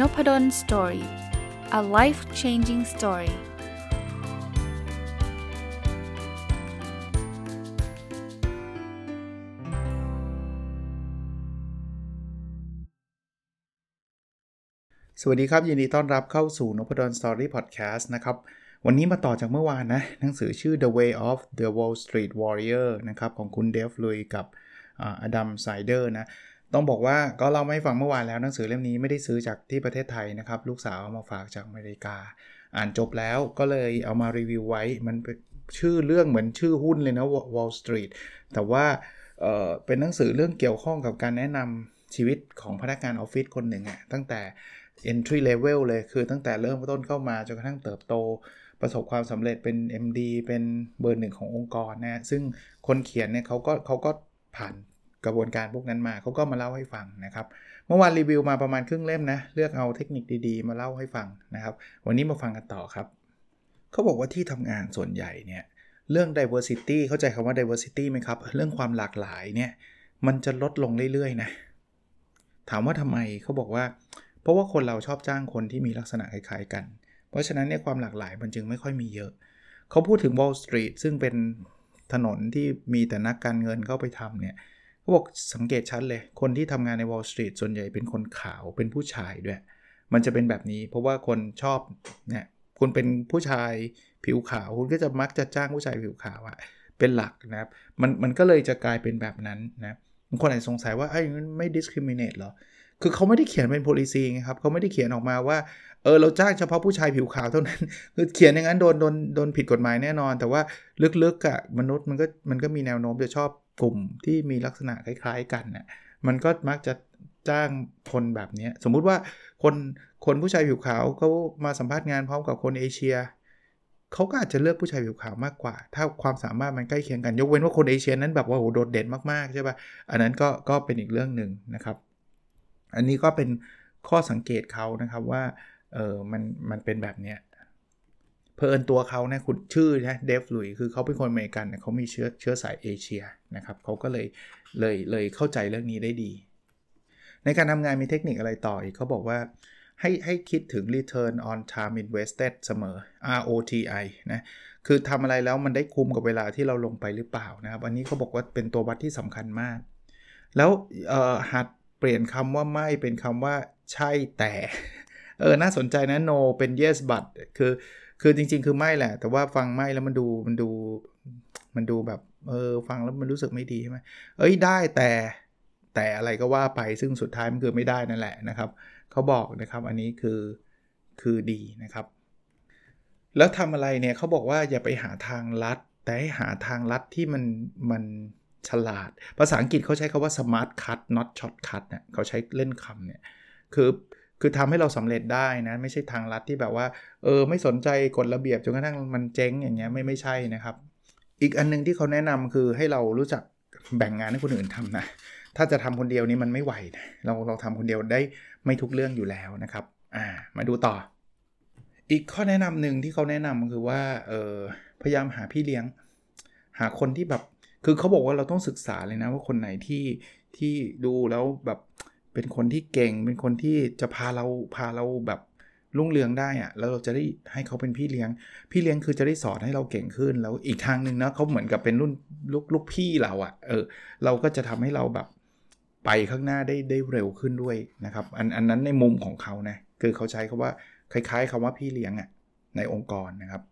Nopadol Story a life changing story สวัสดีครับ ยินดีต้อนรับเข้าสู่นพดล Story พอดแคสต์นะครับ วันนี้มาต่อจากเมื่อวานนะ หนังสือชื่อ The Way of the Wall Street Warrior นะครับ ของคุณ Dave Liu กับอดัมไซเดอร์นะ ต้องบอกว่าก็เราไม่ฟังเมื่อวานแล้วหนังสือเล่มนี้ไม่ได้ซื้อจากที่ประเทศไทยนะครับ ลูกสาวเอามาฝากจากอเมริกา อ่านจบแล้วก็เลยเอามารีวิวไว้มันชื่อเรื่องเหมือนชื่อหุ้นเลยนะ Wall Street แต่ว่าเเป็นหนังสือเรื่องเกี่ยวข้องกับการแนะนำชีวิตของพนักงานออฟฟิศคนหนึ่งอะตั้งแต่ entry level เลยคือตั้งแต่เริ่มต้นเข้ามาจนกระทั่งเติบโต ประสบความสำเร็จเป็น MD เป็นเบอร์หนึ่งขององค์กรนะซึ่งคนเขียนเนี่ยเขาก็เขาก็ผ่าน กระบวนการพวกนั้นมาเขาก็มาเล่าให้ฟังนะครับเมื่อวานรีวิวมาประมาณครึ่งเล่มนะเลือกเอาเทคนิคดีๆ มาเล่าให้ฟังนะครับวันนี้มาฟังกันต่อครับเขาบอกว่าที่ทำงานส่วนใหญ่เนี่ยเรื่อง diversity เข้าใจคำว่า diversity ไหมครับ เรื่องความหลากหลายเนี่ยมันจะลดลงเรื่อยๆนะถามว่าทำไมเขาบอกว่า เพราะว่าคนเราชอบจ้างคนที่มีลักษณะคล้ายๆกัน เพราะฉะนั้นเนี่ยความหลากหลายมันจึงไม่ค่อยมีเยอะ เขาพูดถึง Wall Street ซึ่งเป็นถนนที่มีแต่นักการเงินเข้าไปทำเนี่ย เขาบอกสังเกตชัดเลย คนที่ทำงานใน Wall Street ส่วนใหญ่เป็นคนขาวเป็นผู้ชายด้วย มันจะเป็นแบบนี้ เพราะว่าคนชอบเนี่ยคุณเป็นผู้ชายผิวขาว คุณก็จะมักจะจ้างผู้ชายผิวขาวอะเป็นหลักนะครับ มันมันก็เลยจะกลายเป็นแบบนั้นนะบางคนอาจจะสงสัยว่าไอ้มันไม่ discriminate หรอ คือเขาไม่ได้เขียนเป็น policy ไงครับเขาไม่ได้เขียนออกมาว่าเออเราจ้างเฉพาะผู้ชายผิวขาวเท่านั้นคือเขียนอย่างนั้นโดนโดนโดนผิดกฎหมายแน่นอน แต่ว่าลึกๆอะมนุษย์มันก็มันก็มีแนวโน้มจะชอบ กลุ่มที่มีลักษณะคล้าย ๆ กันเนะี่ยมันก็มักจะจ้างคนแบบนี้สมมุติว่าคนคนผู้ชายผิวขาวเขามาสัมภาษณ์งานพร้อมกับคนเอเชียเขาก็อาจจะเลือกผู้ชายผิวขาวมากกว่า ถ้าความสามารถมันใกล้เคียงกัน ยกเว้นว่าคนเอเชียนั้นแบบว่าโหโดดเด่นมากๆใช่ปะ่ะอันนั้นก็ก็เป็นอีกเรื่องหนึ่งนะครับ อันนี้ก็เป็นข้อสังเกตเขานะครับว่าเออมันมันเป็นแบบเนี้ย เพอิญตัวเขาเนี่ยคุณชื่อนะเดฟลุยคือเขาเป็นคนอเมริกันเขามีเชื้อเชื้อสายเอเชียนะครับเขาก็เลยเลยเลยเข้าใจเรื่องนี้ได้ดี ในการทำงานมีเทคนิคอะไรต่ออีกเขาบอกว่าให้ให้คิดถึง return on time invested เสมอ ROTI นะ คือทำอะไรแล้วมันได้คุ้มกับเวลาที่เราลงไปหรือเปล่านะครับ อันนี้เขาบอกว่าเป็นตัววัดที่สำคัญมาก แล้วหัดเปลี่ยนคำว่าไม่เป็นคำว่าใช่แต่ เออ น่าสนใจนะ no เป็น yes but คือ คือจริง ๆ คือไม่แหละ แต่ว่าฟังไม่แล้วมันดูมันดูมันดูแบบเออฟังแล้วมันรู้สึกไม่ดีใช่ไหมเอ้ยได้แต่แต่อะไรก็ว่าไปซึ่งสุดท้ายมันคือไม่ได้นั่นแหละนะครับเขาบอกนะครับอันนี้คือคือดีนะครับ แล้วทำอะไรเนี่ยเขาบอกว่าอย่าไปหาทางลัด แต่ให้หาทางลัดที่มันมันฉลาด ภาษาอังกฤษเขาใช้คาว่า smart cut not short cut เนี่ยเขาใช้เล่นคำเนี่ยคือ คือทำให้เราสำเร็จได้นะไม่ใช่ทางลัดที่แบบว่าเออไม่สนใจกฎระเบียบจนกระทั่งมันเจ๊งอย่างเงี้ยไม่ไม่ใช่นะครับ อีกอันนึงที่เขาแนะนำคือให้เรารู้จักแบ่งงานให้คนอื่นทำนะถ้าจะทำคนเดียวนี้มันไม่ไหวนะเราเราทำคนเดียวได้ไม่ทุกเรื่องอยู่แล้วนะครับอ่ามาดูต่อ อีกข้อแนะนำหนึ่งที่เขาแนะนำคือว่าเออพยายามหาพี่เลี้ยง หาคนที่แบบคือเขาบอกว่าเราต้องศึกษาเลยนะว่าคนไหนที่ที่ดูแล้วแบบ เป็นคนที่เก่ง เป็นคนที่จะพาเราพาเราแบบรุ่งเรืองได้อะแล้วเราจะได้ให้เขาเป็นพี่เลี้ยง พี่เลี้ยงคือจะได้สอนให้เราเก่งขึ้น แล้วอีกทางหนึ่งนะเขาเหมือนกับเป็นรุ่นลูกลูกพี่เราอะเออ เราก็จะทำให้เราแบบไปข้างหน้าได้ได้เร็วขึ้นด้วยนะครับ อันอันนั้นในมุมของเขานะ คือเขาใช้คำว่าคล้ายๆคำว่าพี่เลี้ยงอะในองค์กรนะครับ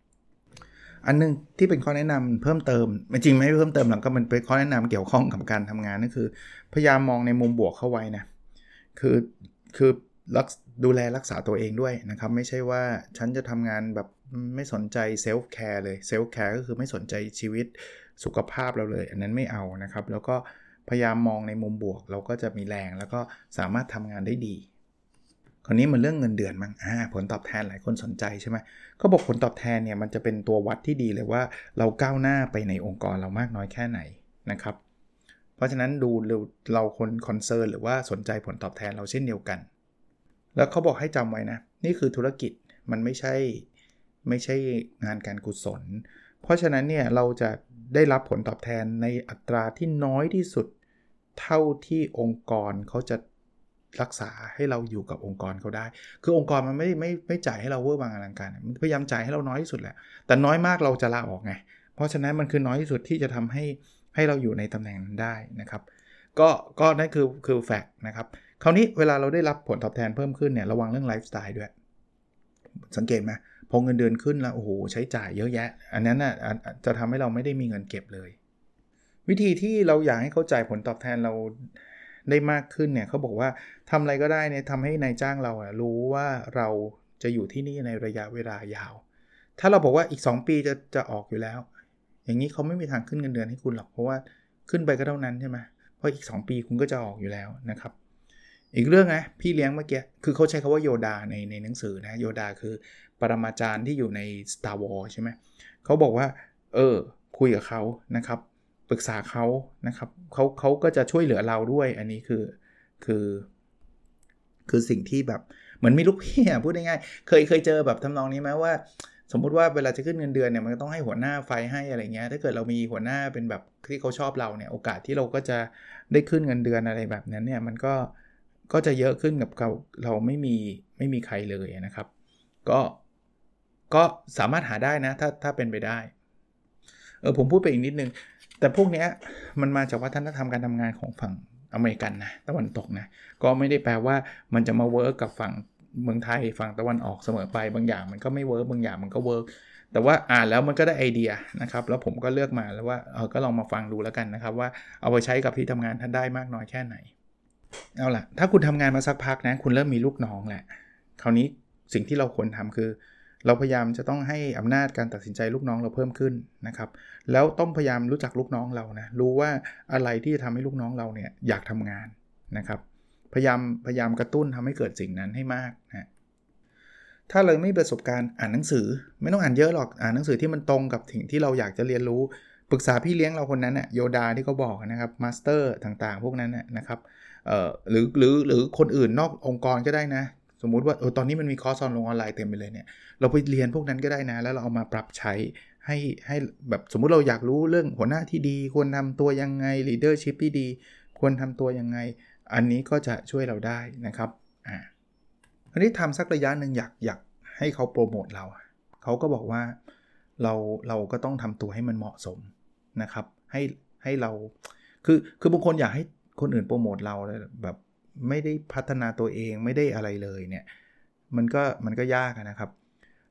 อันนึงที่เป็นข้อแนะนำเพิ่มเติม จริงไม่เพิ่มเติมหรอกก็มันเป็นข้อแนะนำเกี่ยวข้องกับการทำงานนั่นคือ พยายามมองในมุมบวกเข้าไว้นะ คือคือรักดูแลรักษาตัวเองด้วยนะครับ ไม่ใช่ว่าฉันจะทำงานแบบไม่สนใจ self-care เลย self-care ก็คือไม่สนใจชีวิตสุขภาพเราเลย อันนั้นไม่เอานะครับ แล้วก็พยายามมองในมุมบวก เราก็จะมีแรงแล้วก็สามารถทำงานได้ดีคราวนี้มันเรื่องเงินเดือนมั้งอ่าผลตอบแทนหลายคนสนใจใช่ไหมเขาบอกผลตอบแทนเนี่ยมันจะเป็นตัววัดที่ดีเลยว่า เราก้าวหน้าไปในองค์กรเรามากน้อยแค่ไหนนะครับ เพราะฉะนั้นดูเราคนคอนเซิร์นหรือว่าสนใจผลตอบแทนเราเช่นเดียวกัน แล้วเขาบอกให้จำไว้นะ นี่คือธุรกิจมันไม่ใช่ไม่ใช่งานการกุศล เพราะฉะนั้นเนี่ยเราจะได้รับผลตอบแทนในอัตราที่น้อยที่สุดเท่าที่องค์กรเขาจะรักษาให้เราอยู่กับองค์กรเขาได้ คือองค์กรมันไม่ไม่ไม่จ่ายให้เราเวอร์วังอลังการ มันพยายามจ่ายให้เราน้อยที่สุดแหละ แต่น้อยมากเราจะลาออกไง เพราะฉะนั้นมันคือน้อยที่สุดที่จะทำให้ ให้เราอยู่ในตำแหน่งนั้นได้นะครับก็ก็นั่นคือคือ fact นะครับคราวนี้เวลาเราได้รับผลตอบแทนเพิ่มขึ้นเนี่ยระวังเรื่องไลฟ์สไตล์ด้วย สังเกตไหมพอเงินเดือนขึ้นแล้วโอ้โหใช้จ่ายเยอะแยะ อันนั้นน่ะจะทำให้เราไม่ได้มีเงินเก็บเลย วิธีที่เราอยากให้เขาจ่ายผลตอบแทนเราได้มากขึ้นเนี่ยเขาบอกว่าทำอะไรก็ได้เนี่ยทำให้นายจ้างเราอะรู้ว่าเราจะอยู่ที่นี่ในระยะเวลายาว ถ้าเราบอกว่าอีก 2 ปีจะจะออกอยู่แล้ว อย่างนี้เขาไม่มีทางขึ้นเงินเดือนให้คุณหรอก เพราะว่าขึ้นไปก็เท่านั้นใช่ไหมเพราะอีก 2 ปีคุณก็จะออกอยู่แล้วนะครับ อีกเรื่องนะพี่เลี้ยงเมื่อกี้คือเขาใช้คาว่าโยดาในในหนังสือนะโยดาคือปรมาจารย์ที่อยู่ใน Star Wars ใช่ไหมเขาบอกว่า เออ คุยกับเขานะครับปรึกษาเขานะครับเขาเขาก็จะช่วยเหลือเราด้วยอันนี้คือคือคือสิ่งที่แบบเหมือนมีลูกพี่พูดง่ายๆเคยเคยเจอแบบทำนองนี้ไหมว่า สมมุติว่าเวลาจะขึ้นเงินเดือนเนี่ยมันต้องให้หัวหน้าไฟให้อะไรเงี้ยถ้าเกิดเรามีหัวหน้าเป็นแบบที่เขาชอบเราเนี่ยโอกาสที่เราก็จะได้ขึ้นเงินเดือนอะไรแบบนั้นเนี่ยมันก็ก็จะเยอะขึ้นกับเราเราไม่มีไม่มีใครเลยนะครับ ก็ก็สามารถหาได้นะถ้าถ้าเป็นไปได้เออผมพูดไปอีกนิดนึง แต่พวกเนี้ยมันมาจากวัฒนธรรมการทำงานของฝั่งอเมริกันนะตะวันตกนะก็ไม่ได้แปลว่ามันจะมา work กับฝั่ง เมืองไทยฝั่งตะวันออกเสมอไปบางอย่างมันก็ไม่ work บางอย่างมันก็ workแต่ว่าอ่านแล้วมันก็ได้ไอเดียนะครับแล้วผมก็เลือกมาแล้วว่าเออก็ลองมาฟังดูแล้วกันนะครับว่าเอาไปใช้กับที่ทำงานท่านได้มากน้อยแค่ไหนเอาล่ะถ้าคุณทำงานมาสักพักนะคุณเริ่มมีลูกน้องแหละคราวนี้สิ่งที่เราควรทาคือ เราพยายามจะต้องให้อำนาจการตัดสินใจลูกน้องเราเพิ่มขึ้นนะครับแล้วต้องพยายามรู้จักลูกน้องเรานะรู้ว่าอะไรที่จะทำให้ลูกน้องเราเนี่ยอยากทำงานนะครับ พยายามพยายามกระตุ้นทำให้เกิดสิ่งนั้นให้มากนะถ้าเราไม่ประสบการณ์อ่านหนังสือ ไม่ต้องอ่านเยอะหรอกอ่านหนังสือที่มันตรงกับสิ่งที่เราอยากจะเรียนรู้ปรึกษาพี่เลี้ยงเราคนนั้นเนี่ย Yoda ที่เขาบอกนะครับ master ต่างๆ พวกนั้นนะครับหรือหรือหรือคนอื่นนอกองค์กรก็ได้นะ สมมุติว่าออตอนนี้มันมีคอร์สออนลงออนไลน์เต็มไปเลยเนี่ยเราไปเรียนพวกนั้นก็ได้นะ แล้วเราเอามาปรับใช้ให้ให้แบบสมมุติเราอยากรู้เรื่องหัวหน้าที่ดี ควรทำตัวยังไง leadership ที่ดี ควรทำตัวยังไง อันนี้ก็จะช่วยเราได้นะครับอ่าอันนี้ทำสักระยะหนึ่งอยากอยากให้เขาโปรโมทเรา เขาก็บอกว่าเราเราก็ต้องทำตัวให้มันเหมาะสมนะครับ ให้ให้เราคือคือบางคนอยากให้คนอื่นโปรโมทเราแบบไม่ได้พัฒนาตัวเองไม่ได้อะไรเลยเนี่ยมันก็มันก็ยากนะครับ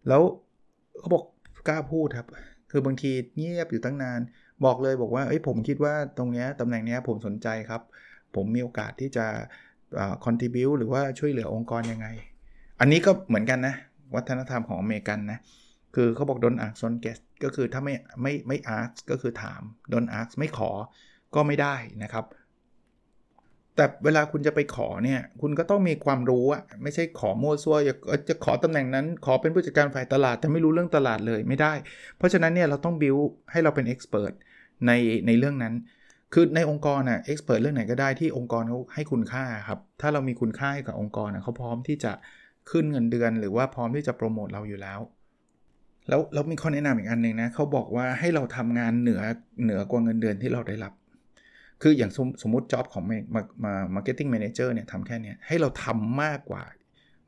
แล้วเขาบอกกล้าพูดครับ คือบางทีเงียบอยู่ตั้งนาน บอกเลยบอกว่าเอ้ยผมคิดว่าตรงเนี้ยตำแหน่งเนี้ยผมสนใจครับ ผมมีโอกาสที่จะคอนทิบิวหรือว่าช่วยเหลือองค์กรยังไง อันนี้ก็เหมือนกันนะ วัฒนธรรมของอเมริกันนะ คือเขาบอก don't ask don't get ก็คือถ้าไม่ไม่ไม่ ask ก็คือถาม don't ask ไม่ขอก็ไม่ได้นะครับ แต่เวลาคุณจะไปขอเนี่ย คุณก็ต้องมีความรู้อะไม่ใช่ขอมั่วซั่วจะขอตำแหน่งนั้น ขอเป็นผู้จัดการฝ่ายตลาด แต่ไม่รู้เรื่องตลาดเลยไม่ได้ เพราะฉะนั้นเนี่ยเราต้องบิวให้เราเป็น expert ในในเรื่องนั้น คือในองค์กรน่ะ expert เรื่องไหนก็ได้ที่องค์กรเขาให้คุณค่าครับ ถ้าเรามีคุณค่ากับองค์กรเขาพร้อมที่จะขึ้นเงินเดือน หรือว่าพร้อมที่จะโปรโมทเราอยู่แล้ว แล้วเรามีข้อแนะนำอีกอันหนึ่งนะเขาบอกว่าให้เราทำงานเหนือเหนือกว่าเงินเดือนที่เราได้รับ คืออย่างสมสมมติ job ของมามา marketing manager เนี่ยทำแค่นี้ให้เราทำมากกว่า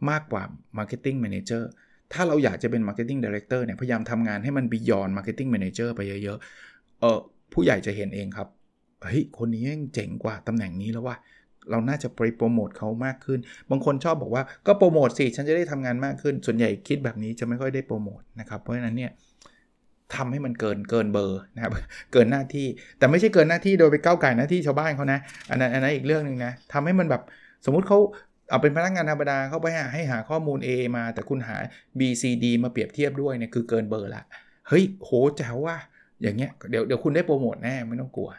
มากกว่า marketing manager ถ้าเราอยากจะเป็น marketing director เนี่ย พยายามทำงานให้มัน beyond marketing manager ไปเยอะๆ เออผู้ใหญ่จะเห็นเองครับ เฮ้ยคนนี้ยังเจ๋งกว่าตำแหน่งนี้แล้วว่าเราน่าจะไปโปรโมทเขามากขึ้น บางคนชอบบอกว่าก็โปรโมทสิฉันจะได้ทำงานมากขึ้น ส่วนใหญ่คิดแบบนี้จะไม่ค่อยได้โปรโมทนะครับ เพราะฉะนั้นเนี่ยทำให้มันเกินเกินเบอร์นะครับ เกินหน้าที่ แต่ไม่ใช่เกินหน้าที่โดยไปก้าวก่ายหน้าที่ชาวบ้านเขานะ อันนั้นอันนั้นอีกเรื่องหนึ่งนะทำให้มันแบบสมมุติเขาเอาเป็นพนักงานธรรมดาเขาไปหาให้หาข้อมูล A มา แต่คุณหา B C D มาเปรียบเทียบด้วยเนี่ยคือเกินเบอร์ละ เฮ้ยโหแจ๋วว่าอย่างเงี้ยเดี๋ยวเดี๋ยวคุณได้โปรโมทแน่ไม่ต้องกลัว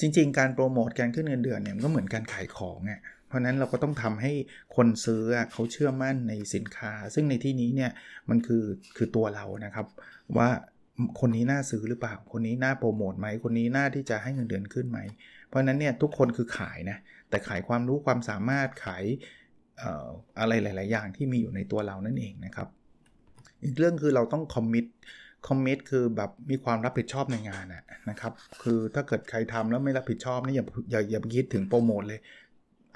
จริง ๆ การโปรโมทการขึ้นเงินเดือนเนี่ยมันก็เหมือนการขายของอะเพราะนั้นเราก็ต้องทำให้คนซื้อเขาเชื่อมั่นในสินค้า ซึ่งในที่นี้เนี่ยมันคือคือตัวเรานะครับ ว่าคนนี้น่าซื้อหรือเปล่า คนนี้น่าโปรโมทไหมคนนี้น่าที่จะให้เงินเดือนขึ้นไหม เพราะนั้นเนี่ยทุกคนคือขายนะแต่ขายความรู้ความสามารถขายอะไรหลาย ๆ อย่างที่มีอยู่ในตัวเรานั่นเองนะครับ อีกเรื่องคือเราต้องคอมมิต คอมมิตคือแบบมีความรับผิดชอบในงานนะครับคือถ้าเกิดใครทำแล้วไม่รับผิดชอบนี่อย่าอย่าอย่าไปคิดถึงโปรโมทเลย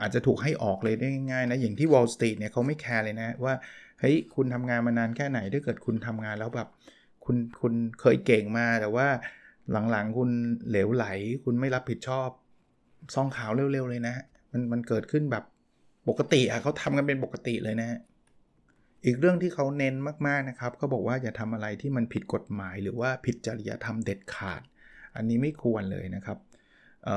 อาจจะถูกให้ออกเลยได้ง่ายๆนะอย่างที่ Wall Street เนี่ยเขาไม่แคร์เลยนะว่าเฮ้ยคุณทำงานมานานแค่ไหนถ้าเกิดคุณทำงานแล้วแบบคุณคุณเคยเก่งมาแต่ว่าหลังๆคุณเหลวไหล คุณไม่รับผิดชอบซองขาวเร็วๆเลยนะมันมันเกิดขึ้นแบบปกติอะเขาทำกันเป็นปกติเลยนะ อีกเรื่องที่เขาเน้นมากๆนะครับเขาบอกว่าอย่าทำอะไรที่มันผิดกฎหมายหรือว่าผิดจริยธรรมเด็ดขาด อันนี้ไม่ควรเลยนะครับเ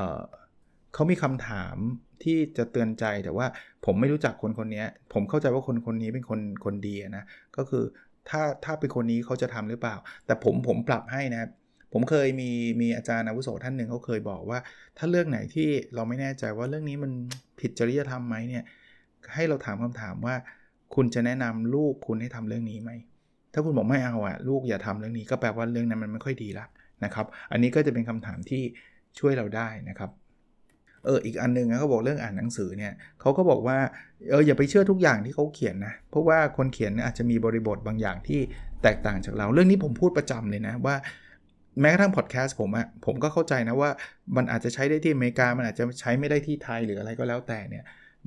เขามีคำถามที่จะเตือนใจแต่ว่าผมไม่รู้จักคนคนนี้ผมเข้าใจว่าคนคนนี้เป็นคนคนดีนะก็คือถ้าถ้าเป็นคนนี้เขาจะทำหรือเปล่า แต่ผมผมปรับให้นะครับผมเคยมีมีอาจารย์อาวุโสท่านหนึ่งเขาเคยบอกว่า ถ้าเรื่องไหนที่เราไม่แน่ใจว่าเรื่องนี้มันผิดจริยธรรมไหมเนี่ยให้เราถามคำถามว่า คุณจะแนะนำลูกคุณให้ทำเรื่องนี้ไหม ถ้าคุณบอกไม่เอาอะลูกอย่าทำเรื่องนี้ก็แปลว่าเรื่องนั้นมันไม่ค่อยดีละนะครับ อันนี้ก็จะเป็นคำถามที่ช่วยเราได้นะครับ เอออีกอันนึงนะเขาบอกเรื่องอ่านหนังสือเนี่ยเขาก็บอกว่าเอออย่าไปเชื่อทุกอย่างที่เขาเขียนนะ เพราะว่าคนเขียนอาจจะมีบริบทบางอย่างที่แตกต่างจากเรา เรื่องนี้ผมพูดประจำเลยนะว่าแม้กระทั่งพอดแคสต์ผมอะผมก็เข้าใจนะว่ามันอาจจะใช้ได้ที่อเมริกา มันอาจจะใช้ไม่ได้ที่ไทยหรืออะไรก็แล้วแต่เนี่ย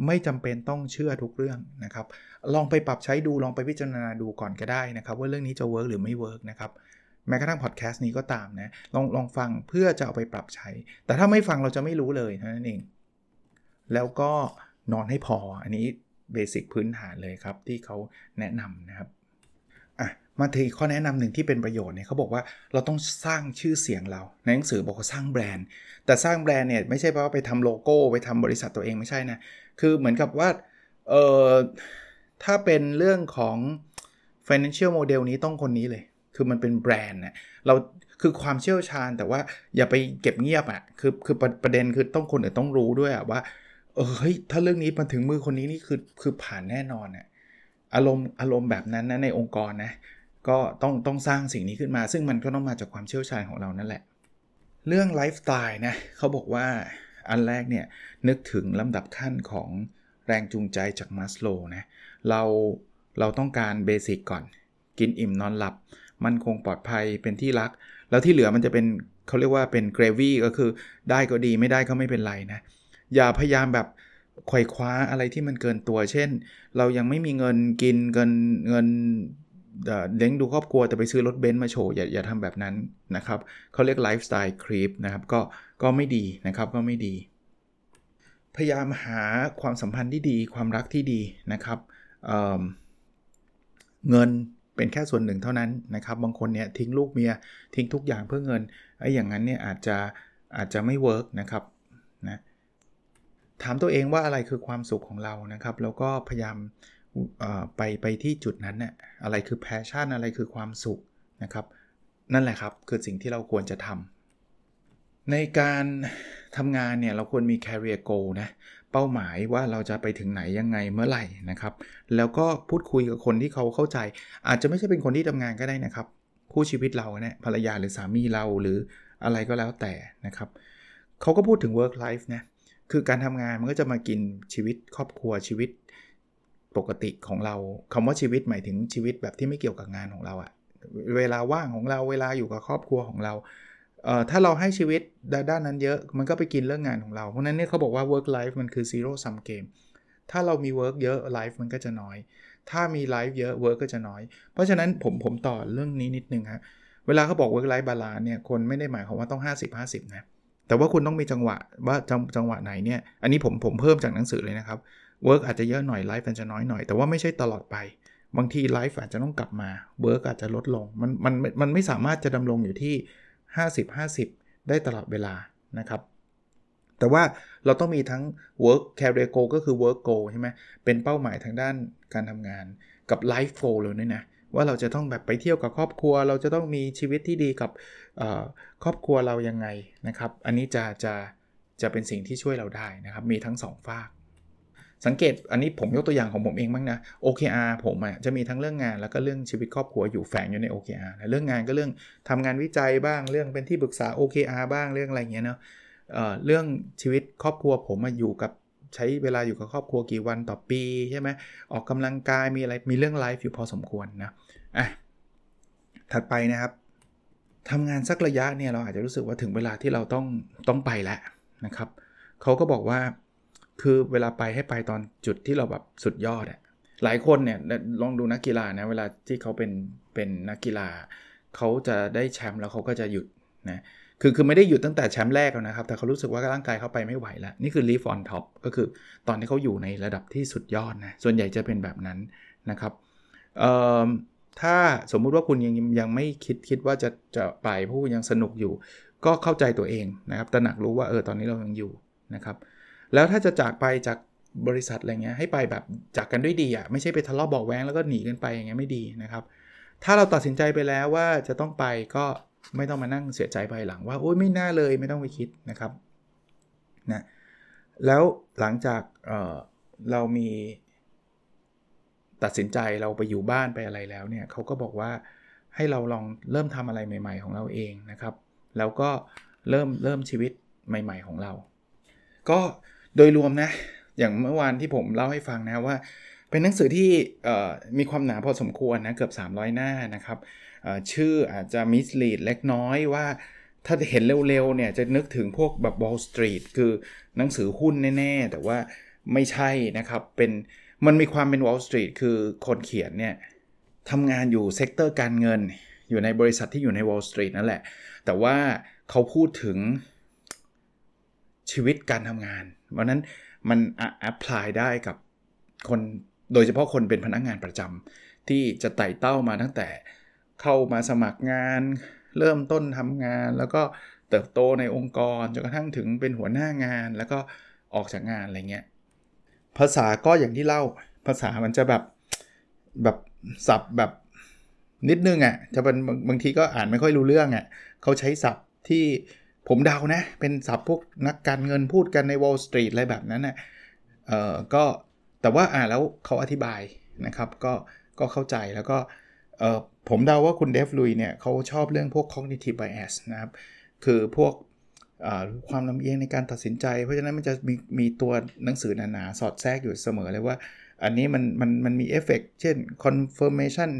ไม่จำเป็นต้องเชื่อทุกเรื่องนะครับ ลองไปปรับใช้ดูลองไปพิจารณาดูก่อนก็ได้นะครับ ว่าเรื่องนี้จะ work หรือไม่ work นะครับแม้กระทั่งพอดแคสต์นี้ก็ตามนะลองลองฟังเพื่อจะเอาไปปรับใช้ แต่ถ้าไม่ฟังเราจะไม่รู้เลยเท่านั้นเอง แล้วก็นอนให้พออันนี้เบสิกพื้นฐานเลยครับที่เขาแนะนำนะครับ มาทีข้อแนะนำหนึ่งที่เป็นประโยชน์เนี่ยเขาบอกว่าเราต้องสร้างชื่อเสียงเรา ในหนังสือบอกว่าสร้างแบรนด์ แต่สร้างแบรนด์เนี่ยไม่ใช่เพราะไปทำโลโก้ไปทำบริษัทตัวเองไม่ใช่นะ คือเหมือนกับว่าเออถ้าเป็นเรื่องของ financial model นี้ต้องคนนี้เลย คือมันเป็นแบรนด์นะเราคือความเชี่ยวชาญแต่ว่าอย่าไปเก็บเงียบอะ่ะคือคือประเด็นคือต้องคนอื่นต้องรู้ด้วยอะ่ะว่าเออเฮ้ยถ้าเรื่องนี้มาถึงมือคนนี้นี่คือคือผ่านแน่นอนอะ่ะอารมณ์อารมณ์แบบนั้นนะในองค์กรนะ ก็ต้องต้องสร้างสิ่งนี้ขึ้นมา ซึ่งมันก็ต้องมาจากความเชี่ยวชาญของเรานั่นแหละ เรื่องไลฟ์สไตล์นะเขาบอกว่าอันแรกเนี่ยนึกถึงลำดับขั้นของแรงจูงใจจากมัสโลนะเราเราต้องการ basic ก่อน กินอิ่มนอนหลับ มั่นคงปลอดภัยเป็นที่รัก แล้วที่เหลือมันจะเป็นเขาเรียกว่าเป็นเกรวี่ก็คือได้ก็ดีไม่ได้ก็ไม่เป็นไรนะ อย่าพยายามแบบไขว่คว้าอะไรที่มันเกินตัว เช่น เรายังไม่มีเงินกินเงินเงิน เลี้ยงดูครอบครัวแต่ไปซื้อรถเบนซ์มาโชว์อย่าอย่าทำแบบนั้นนะครับเขาเรียก lifestyle creep นะครับก็ก็ไม่ดีนะครับก็ไม่ดี พยายามหาความสัมพันธ์ที่ดีความรักที่ดีนะครับเงินเป็นแค่ส่วนหนึ่งเท่านั้นนะครับ บางคนเนี่ยทิ้งลูกเมียทิ้งทุกอย่างเพื่อเงินไอ้อย่างนั้นเนี่ยอาจจะอาจจะไม่ work นะครับนะถามตัวเองว่าอะไรคือความสุขของเรานะครับ แล้วก็พยายาม ไปไปที่จุดนั้นเนี่ยอะไรคือแพชชั่นอะไรคือความสุขนะครับ นั่นแหละครับคือสิ่งที่เราควรจะทำในการทำงานเนี่ยเราควรมี career goal นะเป้าหมายว่าเราจะไปถึงไหนยังไงเมื่อไหร่นะครับ แล้วก็พูดคุยกับคนที่เขาเข้าใจ อาจจะไม่ใช่เป็นคนที่ทำงานก็ได้นะครับ คู่ชีวิตเราเนี่ยภรรยาหรือสามีเราหรืออะไรก็แล้วแต่นะครับเขาก็พูดถึง work life นะคือการทำงานมันก็จะมากินชีวิตครอบครัวชีวิต ปกติของเราคำว่าชีวิตหมายถึงชีวิตแบบที่ไม่เกี่ยวกับงานของเราอะเวลาว่างของเราเวลาอยู่กับครอบครัวของเราเอ่อถ้าเราให้ชีวิตด้านนั้นเยอะมันก็ไปกินเรื่องงานของเรา เพราะนั้นเนี่ยเขาบอกว่า work life มันคือ zero sum game ถ้าเรามี work เยอะ life มันก็จะน้อย ถ้ามี life เยอะ work ก็จะน้อย เพราะฉะนั้นผมผมต่อเรื่องนี้นิดนึงฮะเวลาเขาบอก work life balance เนี่ยคนไม่ได้หมายความว่าต้อง 50 50 นะแต่ว่าคุณต้องมีจังหวะว่าจังจังหวะไหนเนี่ยอันนี้ผมผมเพิ่มจากหนังสือเลยนะครับ work อาจจะเยอะหน่อย life อาจจะน้อยหน่อย แต่ว่าไม่ใช่ตลอดไป บางที life อาจจะต้องกลับมา work อาจจะลดลง มันมันมันไม่สามารถจะดำรงอยู่ที่ 50 50 ได้ตลอดเวลานะครับแต่ว่าเราต้องมีทั้ง work career goal ก็คือ work goal ใช่ไหมเป็นเป้าหมายทางด้านการทำงานกับ life goal เลยนี่นะว่าเราจะต้องแบบไปเที่ยวกับครอบครัว เราจะต้องมีชีวิตที่ดีกับครอบครัวเรายังไงนะครับ อันนี้จะจะจะเป็นสิ่งที่ช่วยเราได้นะครับ มีทั้ง 2 ฝาก สังเกตอันนี้ผมยกตัวอย่างของผมเองบ้างนะ OKR ผมอะจะมีทั้งเรื่องงานแล้วก็เรื่องชีวิตครอบครัวอยู่แฝงอยู่ใน OKR นะเรื่องงานก็เรื่องทำงานวิจัยบ้างเรื่องเป็นที่ปรึกษา OKR บ้างเรื่องอะไรเงี้ยเนาะเอ่อเรื่องชีวิตครอบครัวผมมาอยู่กับใช้เวลาอยู่กับครอบครัวกี่วันต่อปีใช่ไหมออกกำลังกายมีอะไรมีเรื่องไลฟ์อยู่พอสมควรนะอะถัดไปนะครับทำงานสักระยะเนี่ยเราอาจจะรู้สึกว่าถึงเวลาที่เราต้องต้องไปแล้วนะครับเขาก็บอกว่า คือเวลาไปให้ไปตอนจุดที่เราแบบสุดยอดอะหลายคนเนี่ยลองดูนักกีฬานะเวลาที่เขาเป็นเป็นนักกีฬาเขาจะได้แชมป์แล้วเขาก็จะหยุดนะคือคือไม่ได้หยุดตั้งแต่แชมป์แรกแล้วนะครับ แต่เขารู้สึกว่าร่างกายเขาไปไม่ไหวแล้ว นี่คือ leaf on top ก็คือตอนที่เขาอยู่ในระดับที่สุดยอดนะ ส่วนใหญ่จะเป็นแบบนั้นนะครับถ้าสมมุติว่าคุณยังยังไม่คิดคิดว่าจะจะไปเพราะคุณยังสนุกอยู่ ก็เข้าใจตัวเองนะครับตระหนักรู้ว่าเออตอนนี้เรายังอยู่นะครับ แล้วถ้าจะจากไปจากบริษัทอะไรเงี้ยให้ไปแบบจากกันด้วยดีอะไม่ใช่ไปทะเลาะบอกแว้งแล้วก็หนีกันไปอย่างเงี้ยไม่ดีนะครับ ถ้าเราตัดสินใจไปแล้วว่าจะต้องไปก็ไม่ต้องมานั่งเสียใจภายหลังว่าโอ้ยไม่น่าเลยไม่ต้องไปคิดนะครับนะแล้วหลังจากเเรามีตัดสินใจเราไปอยู่บ้านไปอะไรแล้วเนี่ยเขาก็บอกว่าให้เราลองเริ่มทำอะไรใหม่ ๆ ของเราเองนะครับ แล้วก็เริ่มเริ่มชีวิตใหม่ ๆ ของเรา ก็ โดยรวมนะ อย่างเมื่อวานที่ผมเล่าให้ฟังนะว่า เป็นหนังสือที่มีความหนาพอสมควรนะเกือบ 300 หน้านะครับชื่ออาจจะมิสลีดเล็กน้อยว่าถ้าเห็นเร็วๆเนี่ยจะนึกถึงพวกแบบ Wall Street คือหนังสือหุ้นแน่ๆ แต่ว่าไม่ใช่นะครับ เป็นมันมีความเป็น Wall Street คือคนเขียนเนี่ยทำงานอยู่ sector การเงิน อยู่ในบริษัทที่อยู่ใน Wall Street นั่นแหละ แต่ว่าเขาพูดถึงชีวิตการทำงาน เพราะนั้นมัน apply ได้กับคนโดยเฉพาะคนเป็นพนักงานประจำที่จะไต่เต้ามาตั้งแต่เข้ามาสมัครงาน เริ่มต้นทำงาน แล้วก็เติบโตในองค์กรจนกระทั่งถึงเป็นหัวหน้างาน แล้วก็ออกจากงานอะไรเงี้ยภาษาก็อย่างที่เล่าภาษามันจะแบบแบบศัพท์แบบนิดนึงอะ่ะจะเป็นบางทีก็อ่านไม่ค่อยรู้เรื่องอะ่ะเขาใช้ศัพท์ที่ ผมเดานะ เป็นศัพท์พวกนักการเงินพูดกันใน Wall Street อะไรแบบนั้นนะ่ะเออก็แต่ว่าอ่าแล้วเขาอธิบายนะครับ ก็ก็เข้าใจแล้วก็เออผมเดาว่าคุณเดฟลุยเนี่ยเขาชอบเรื่องพวก cognitive bias นะครับ คือพวกความลำเอียงในการตัดสินใจ เพราะฉะนั้นมันจะมีมีตัวหนังสือหนาๆ สอดแทรกอยู่เสมอเลยว่า อันนี้มันมันมันมีเอฟเฟกเช่น confirmation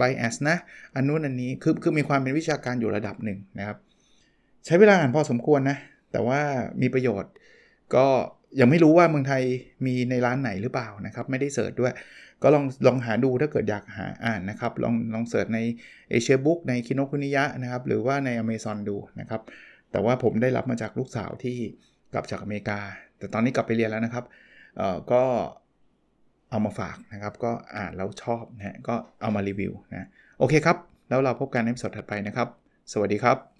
bias นะ อันนู้นอันนี้คือคือมีความเป็นวิชาการอยู่ระดับหนึ่งนะครับ ใช้เวลาอ่านพอสมควรนะ แต่ว่ามีประโยชน์ ก็ยังไม่รู้ว่าเมืองไทยมีในร้านไหนหรือเปล่านะครับ ไม่ได้เสิร์ชด้วย ก็ลองลองหาดูถ้าเกิดอยากหาอ่านนะครับ ลองลองเสิร์ชในเอเชียบุ๊กในคิโนคุนิยะนะครับ หรือว่าใน Amazon ดูนะครับ แต่ว่าผมได้รับมาจากลูกสาวที่กลับจากอเมริกา แต่ตอนนี้กลับไปเรียนแล้วนะครับ เอ่อ ก็เอามาฝากนะครับ ก็อ่านแล้วชอบนะก็เอามารีวิวนะ โอเคครับ แล้วเราพบกันในสดถัดไปนะครับ สวัสดีครับ